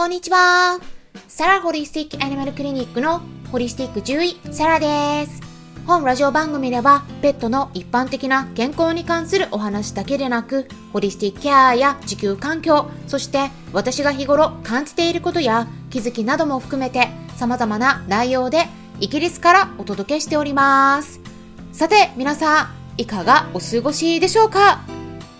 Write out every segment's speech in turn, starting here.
こんにちは。サラホリスティックアニマルクリニックのホリスティック獣医、サラです。本ラジオ番組では、ペットの一般的な健康に関するお話だけでなく、ホリスティックケアや地球環境、そして私が日頃感じていることや気づきなども含めて、様々な内容でイギリスからお届けしております。さて、皆さん、いかがお過ごしでしょうか？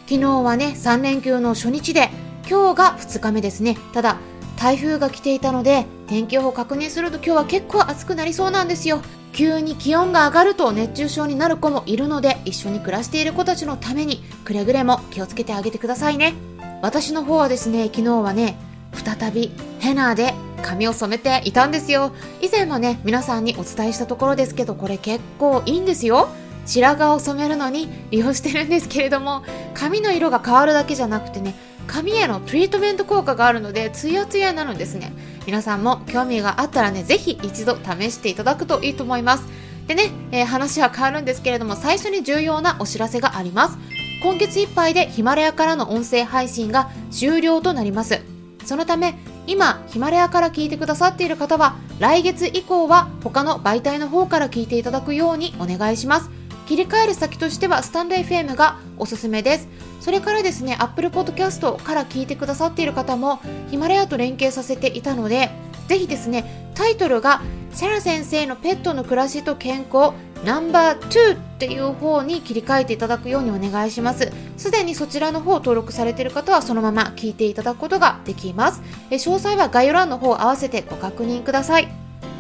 昨日はね、3連休の初日で、今日が2日目ですね。ただ、台風が来ていたので、天気予報確認すると今日は結構暑くなりそうなんですよ。急に気温が上がると熱中症になる子もいるので、一緒に暮らしている子たちのために、くれぐれも気をつけてあげてくださいね。私の方はですね、昨日はね、再びヘナで髪を染めていたんですよ。以前もね、皆さんにお伝えしたところですけど、これ結構いいんですよ。白髪を染めるのに利用してるんですけれども、髪の色が変わるだけじゃなくてね、髪へのトリートメント効果があるのでツヤツヤになるんですね。皆さんも興味があったらねぜひ一度試していただくといいと思います。でね、えー話は変わるんですけれども最初に重要なお知らせがあります。今月いっぱいでヒマラヤからの音声配信が終了となります。そのため今ヒマラヤから聞いてくださっている方は来月以降は他の媒体の方から聞いていただくようにお願いします。切り替える先としてはスタンド FM がおすすめです。それからですね Apple Podcast から聞いてくださっている方もヒマラヤと連携させていたのでぜひですねタイトルがサラ先生のペットの暮らしと健康ナンバー2っていう方に切り替えていただくようにお願いします。すでにそちらの方登録されている方はそのまま聞いていただくことができます。え詳細は概要欄の方を合わせてご確認ください。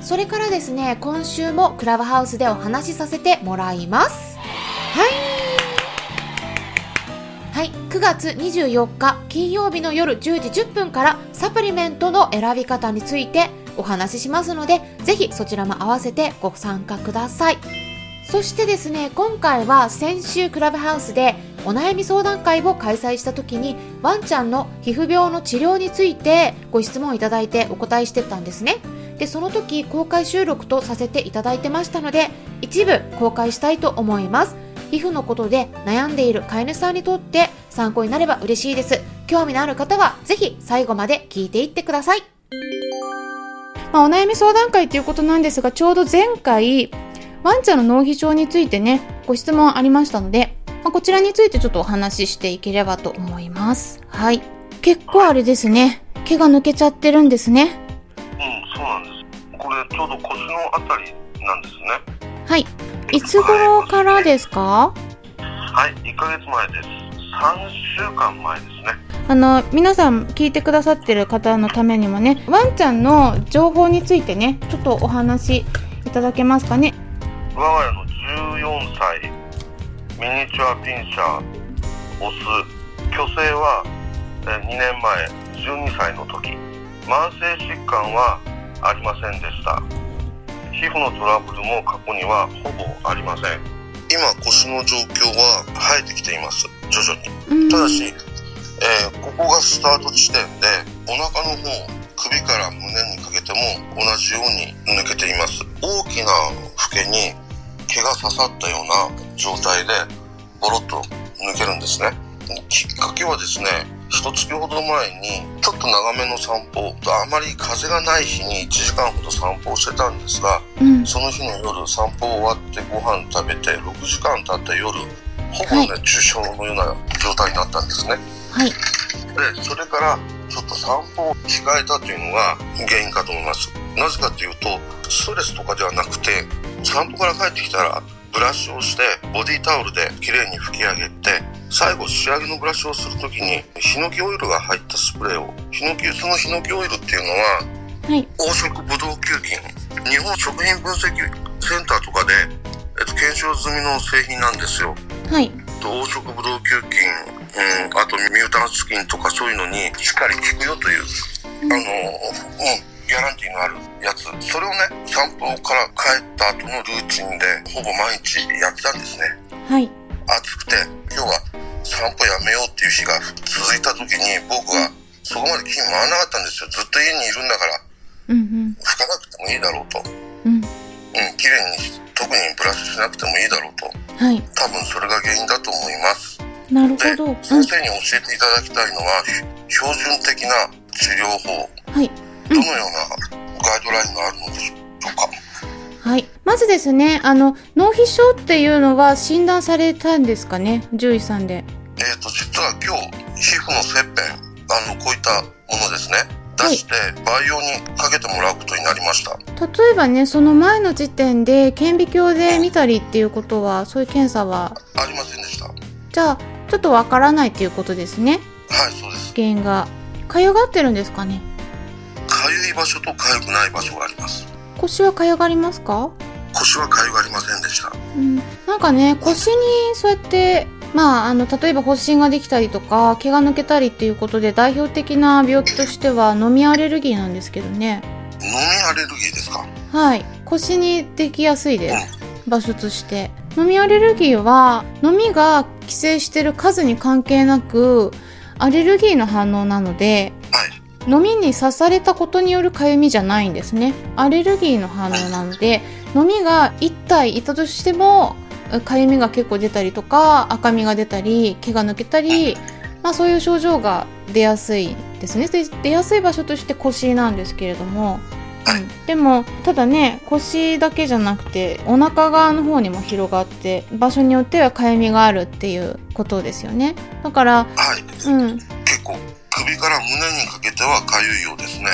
それからですね今週もクラブハウスでお話しさせてもらいます。はい。はい。9月24日金曜日の夜10時10分からサプリメントの選び方についてお話ししますのでぜひそちらも合わせてご参加ください。そしてですね今回は先週クラブハウスでお悩み相談会を開催した時にワンちゃんの皮膚病の治療についてご質問いただいてお答えしてたんですね。でその時公開収録とさせていただいてましたので一部公開したいと思います。皮膚のことで悩んでいる飼い主さんにとって参考になれば嬉しいです。興味のある方はぜひ最後まで聞いていってください。まあ、お悩み相談会ということなんですがちょうど前回ワンちゃんの脳皮症についてねご質問ありましたので、まあ、こちらについてちょっとお話ししていければと思います。はい。結構あれですね。毛が抜けちゃってるんですね。うん、そうなんです。これちょうど腰のあたりなんですね。はいいつ頃からですか？はい、1ヶ月前です。3週間前ですね。あの皆さん聞いてくださってる方のためにもねワンちゃんの情報についてねちょっとお話いただけますかね？我が家の14歳、ミニチュアピンシャー、オス、虚勢はえー2年前、12歳の時、慢性疾患はありませんでした。皮膚のトラブルも過去にはほぼありません。今、腰の状況は生えてきています。徐々に。うんただし、えーここがスタート地点でお腹の方首から胸にかけても同じように抜けています大きなフケに毛が刺さったような状態でボロッと抜けるんですねきっかけはですね一月ほど前にちょっと長めの散歩あまり風がない日に1時間ほど散歩をしてたんですがうん。その日の夜散歩終わってご飯食べて6時間経った夜ほぼはい。熱中症のような状態になったんですね。はい。でそれからちょっと散歩を控えたというのが原因かと思います。なぜかというとストレスとかではなくて散歩から帰ってきたらブラシをしてボディタオルできれいに拭き上げて最後仕上げのブラシをするときにヒノキオイルが入ったスプレーをヒノキそのヒノキオイルっていうのははい。黄色ブドウ球菌。日本食品分析センターとかで、えっと、検証済みの製品なんですよ。はい。黄色ブドウ球菌、うん、あとミュータンス菌とかそういうのにしっかり効くよという、あの、うん、ギャランティーのあるやつ。それをね、散歩から帰った後のルーチンでほぼ毎日やってたんですね。はい暑くて、今日は散歩やめようっていう日が続いた時に僕はそこまで気回らなかったんですよ。ずっと家にいるんだからうん拭かなくてもいいだろうと。うんうんうん、綺麗に特にブラシしなくてもいいだろうと。はい多分それが原因だと思います。なるでほど、うん、先生に教えていただきたいのはひ標準的な治療法、はい。どのようなガイドラインがあるのでしょうか。はい。まずですね、あの、脳皮症っていうのは診断されたんですかね？獣医さんで。えっ、と、実は今日、皮膚の切片、あの、こういったものですね、出して、培養にかけてもらうことになりました。例えばね、その前の時点で顕微鏡で見たりっていうことは、そういう検査は、ありませんでした。はじゃあ、ちょっとわからないっていうことですね。い、そうです。原因が。かゆがってるんですかね？かゆい場所とかゆくない場所があります。腰はかゆがりますか？腰はかゆがありませんでした。うん、なんかね腰にそうやってまああの例えば発疹ができたりとか毛が抜けたりっていうことで代表的な病気としては飲みアレルギーなんですけどね。飲みアレルギーですか？はい。腰にできやすいです。場所として。飲みアレルギーは飲みが規制してる数に関係なくアレルギーの反応なのではい。飲みに刺されたことによるかゆみじゃないんですね。アレルギーの反応なので飲みが1体いたとしてもかゆみが結構出たりとか赤みが出たり毛が抜けたり、まあ、そういう症状が出やすいですね。で出やすい場所として腰なんですけれども、うん、でもただね腰だけじゃなくてお腹側の方にも広がって場所によってはかゆみがあるっていうことですよね。だからはい。うん首から胸にかけてはかゆいようですね。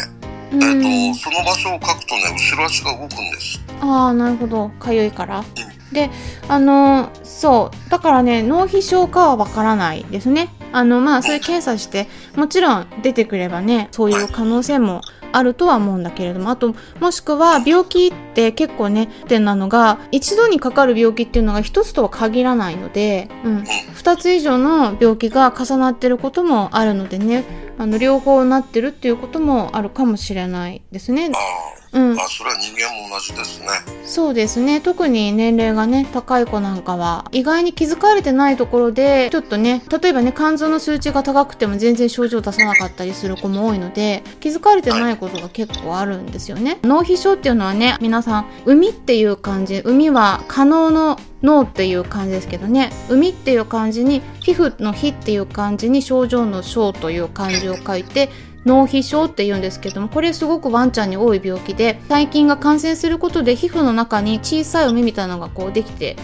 うん。えっ、と、その場所を書くとね、後ろ足が動くんです。ああなるほど。かゆいから。であのそう。だからね脳皮症かはわからないですねあのまあそういう検査してもちろん出てくればねそういう可能性もあるとは思うんだけれどもあともしくは病気って結構ね点なのが一度にかかる病気っていうのが一つとは限らないので、うん、二つ以上の病気が重なってることもあるのでねあの両方なってるっていうこともあるかもしれないですね。あうんあ、あ、それは人間も同じですね。そうですね特に年齢がね高い子なんかは意外に気づかれてないところでちょっとね例えばね肝臓の数値が高くても全然症状出さなかったりする子も多いので気づかれてないことが結構あるんですよね。脳皮症っていうのはね皆さん海っていう漢字海は可能の脳っていう漢字ですけどね。海っていう漢字に皮膚の皮っていう漢字に症状の症という漢字を書いて脳皮症って言うんですけどもこれすごくワンちゃんに多い病気で細菌が感染することで皮膚の中に小さい海みたいなのがこうできて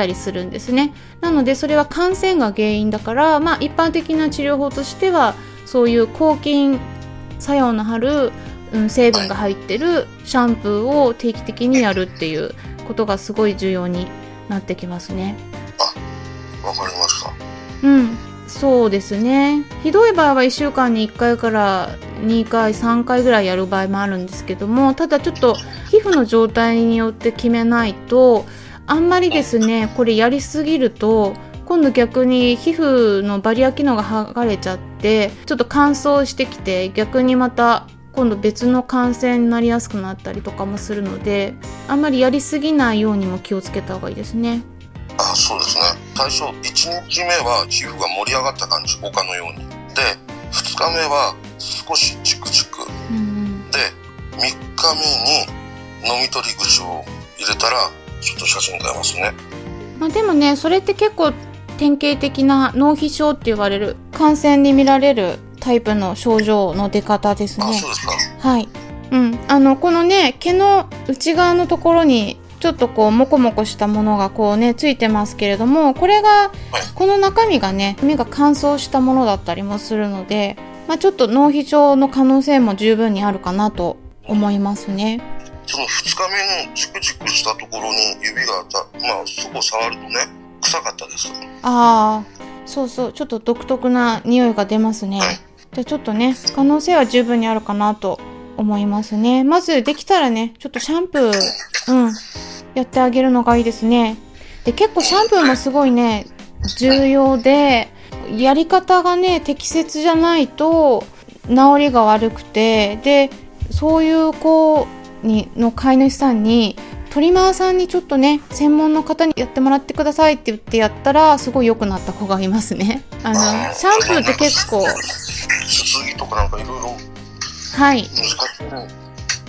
たりするんですねなのでそれは感染が原因だからまあ一般的な治療法としてはそういう抗菌作用のある、うん、成分が入ってるシャンプーを定期的にやるっていうことがすごい重要になってきますねわかりました。うん、そうですね。ひどい場合は1週間に1回から2回、3回ぐらいやる場合もあるんですけども、ただちょっと皮膚の状態によって決めないと、あんまりですね、これやりすぎると、今度逆に皮膚のバリア機能が剥がれちゃって、ちょっと乾燥してきて、逆にまた今度別の感染になりやすくなったりとかもするので、あんまりやりすぎないようにも気をつけた方がいいですね。あ、そうですね。最初、1日目は皮膚が盛り上がった感じ、丘のように。で、2日目は少しチクチク。うんうんで、3日目に飲み取り口を入れたら、ちょっと写真変えますね。まあ、でもねそれって結構典型的な脳皮症って言われる感染に見られるタイプの症状の出方ですね。あ、そうですか。はい。うん。あのこのね毛の内側のところにちょっとこうモコモコしたものがこうねついてますけれどもこれがこの中身がね目が乾燥したものだったりもするので、まあ、ちょっと脳皮症の可能性も十分にあるかなと思いますねその2日目のチクチクしたところに指がた、まあ、そこを触るとね、臭かったです。ああそうそうちょっと独特な匂いが出ますね。じゃあちょっとね可能性は十分にあるかなと思いますね。まずできたらねちょっとシャンプーうんやってあげるのがいいですね。で結構シャンプーもすごいね重要でやり方がね適切じゃないと治りが悪くてでそういう子にの飼い主さんにトリマーさんにちょっとね専門の方にやってもらってくださいって言ってやったらすごい良くなった子がいますね。あのシャンプーって結構すすぎとかなんかい。ろいろはい。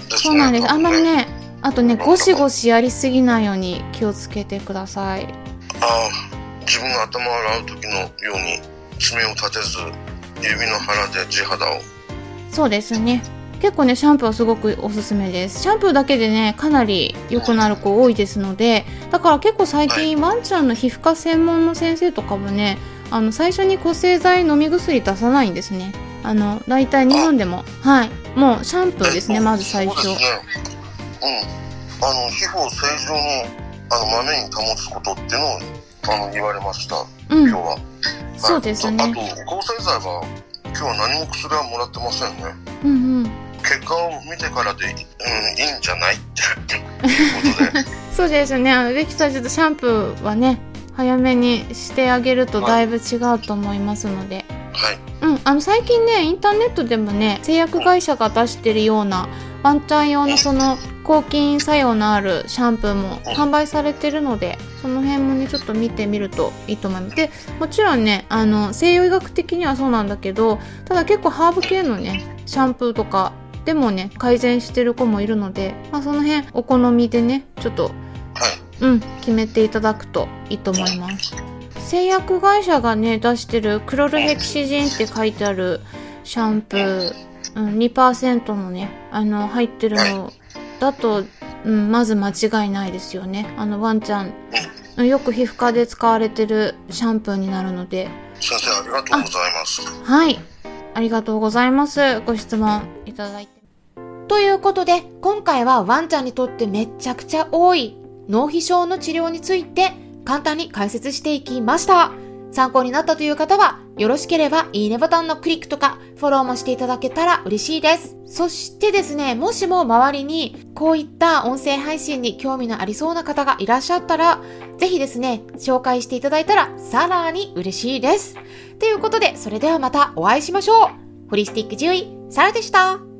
そうなんです。あんまり。ねあとねゴシゴシやりすぎないように気をつけてください。ああ、自分が頭を洗う時のように爪を立てず、指の腹で地肌を。そうですね結構ねシャンプーはすごくおすすめです。シャンプーだけでねかなり良くなる子多いですのでだから結構最近ワンちゃんの皮膚科専門の先生とかもねあの最初に抗生剤飲み薬出さないんですね。あの大体日本でも。はい。もうシャンプーですねまず最初。そうですね。うん。あの皮膚を正常にあのまめに保つことっていうのをあの言われました。うん。今日は、そうですね。はいあと抗生剤は今日は何も薬はもらってませんね。うんうん結果を見てからで、うん、いいんじゃないっていうことで。そうですね。あのできたらちょっとシャンプーはね早めにしてあげるとだいぶ違うと思いますので、はい。うん、あの最近ねインターネットでもね製薬会社が出してるようなワンちゃん用のその抗菌作用のあるシャンプーも販売されてるのでその辺もねちょっと見てみるといいと思います。でもちろんねあの西洋医学的にはそうなんだけどただ結構ハーブ系のねシャンプーとかでもね改善してる子もいるので、まあ、その辺お好みでねちょっとはいうん、決めていただくといいと思います。製薬会社がね、出してるクロルヘキシジンって書いてあるシャンプー、うん、2%のね、あの、入ってるのだと、うん、まず間違いないですよね。あの、ワンちゃん、うんよく皮膚科で使われてるシャンプーになるので、先生ありがとうございますはい。ありがとうございます。ご質問いただいて。ということで、今回はワンちゃんにとってめちゃくちゃ多い脳皮症の治療について簡単に解説していきました。参考になったという方は、よろしければいいねボタンのクリックとかフォローもしていただけたら嬉しいです。そしてですね、もしも周りにこういった音声配信に興味のありそうな方がいらっしゃったら、ぜひですね、紹介していただいたらさらに嬉しいです。ということで、それではまたお会いしましょう。ホリスティック獣医、サラでした。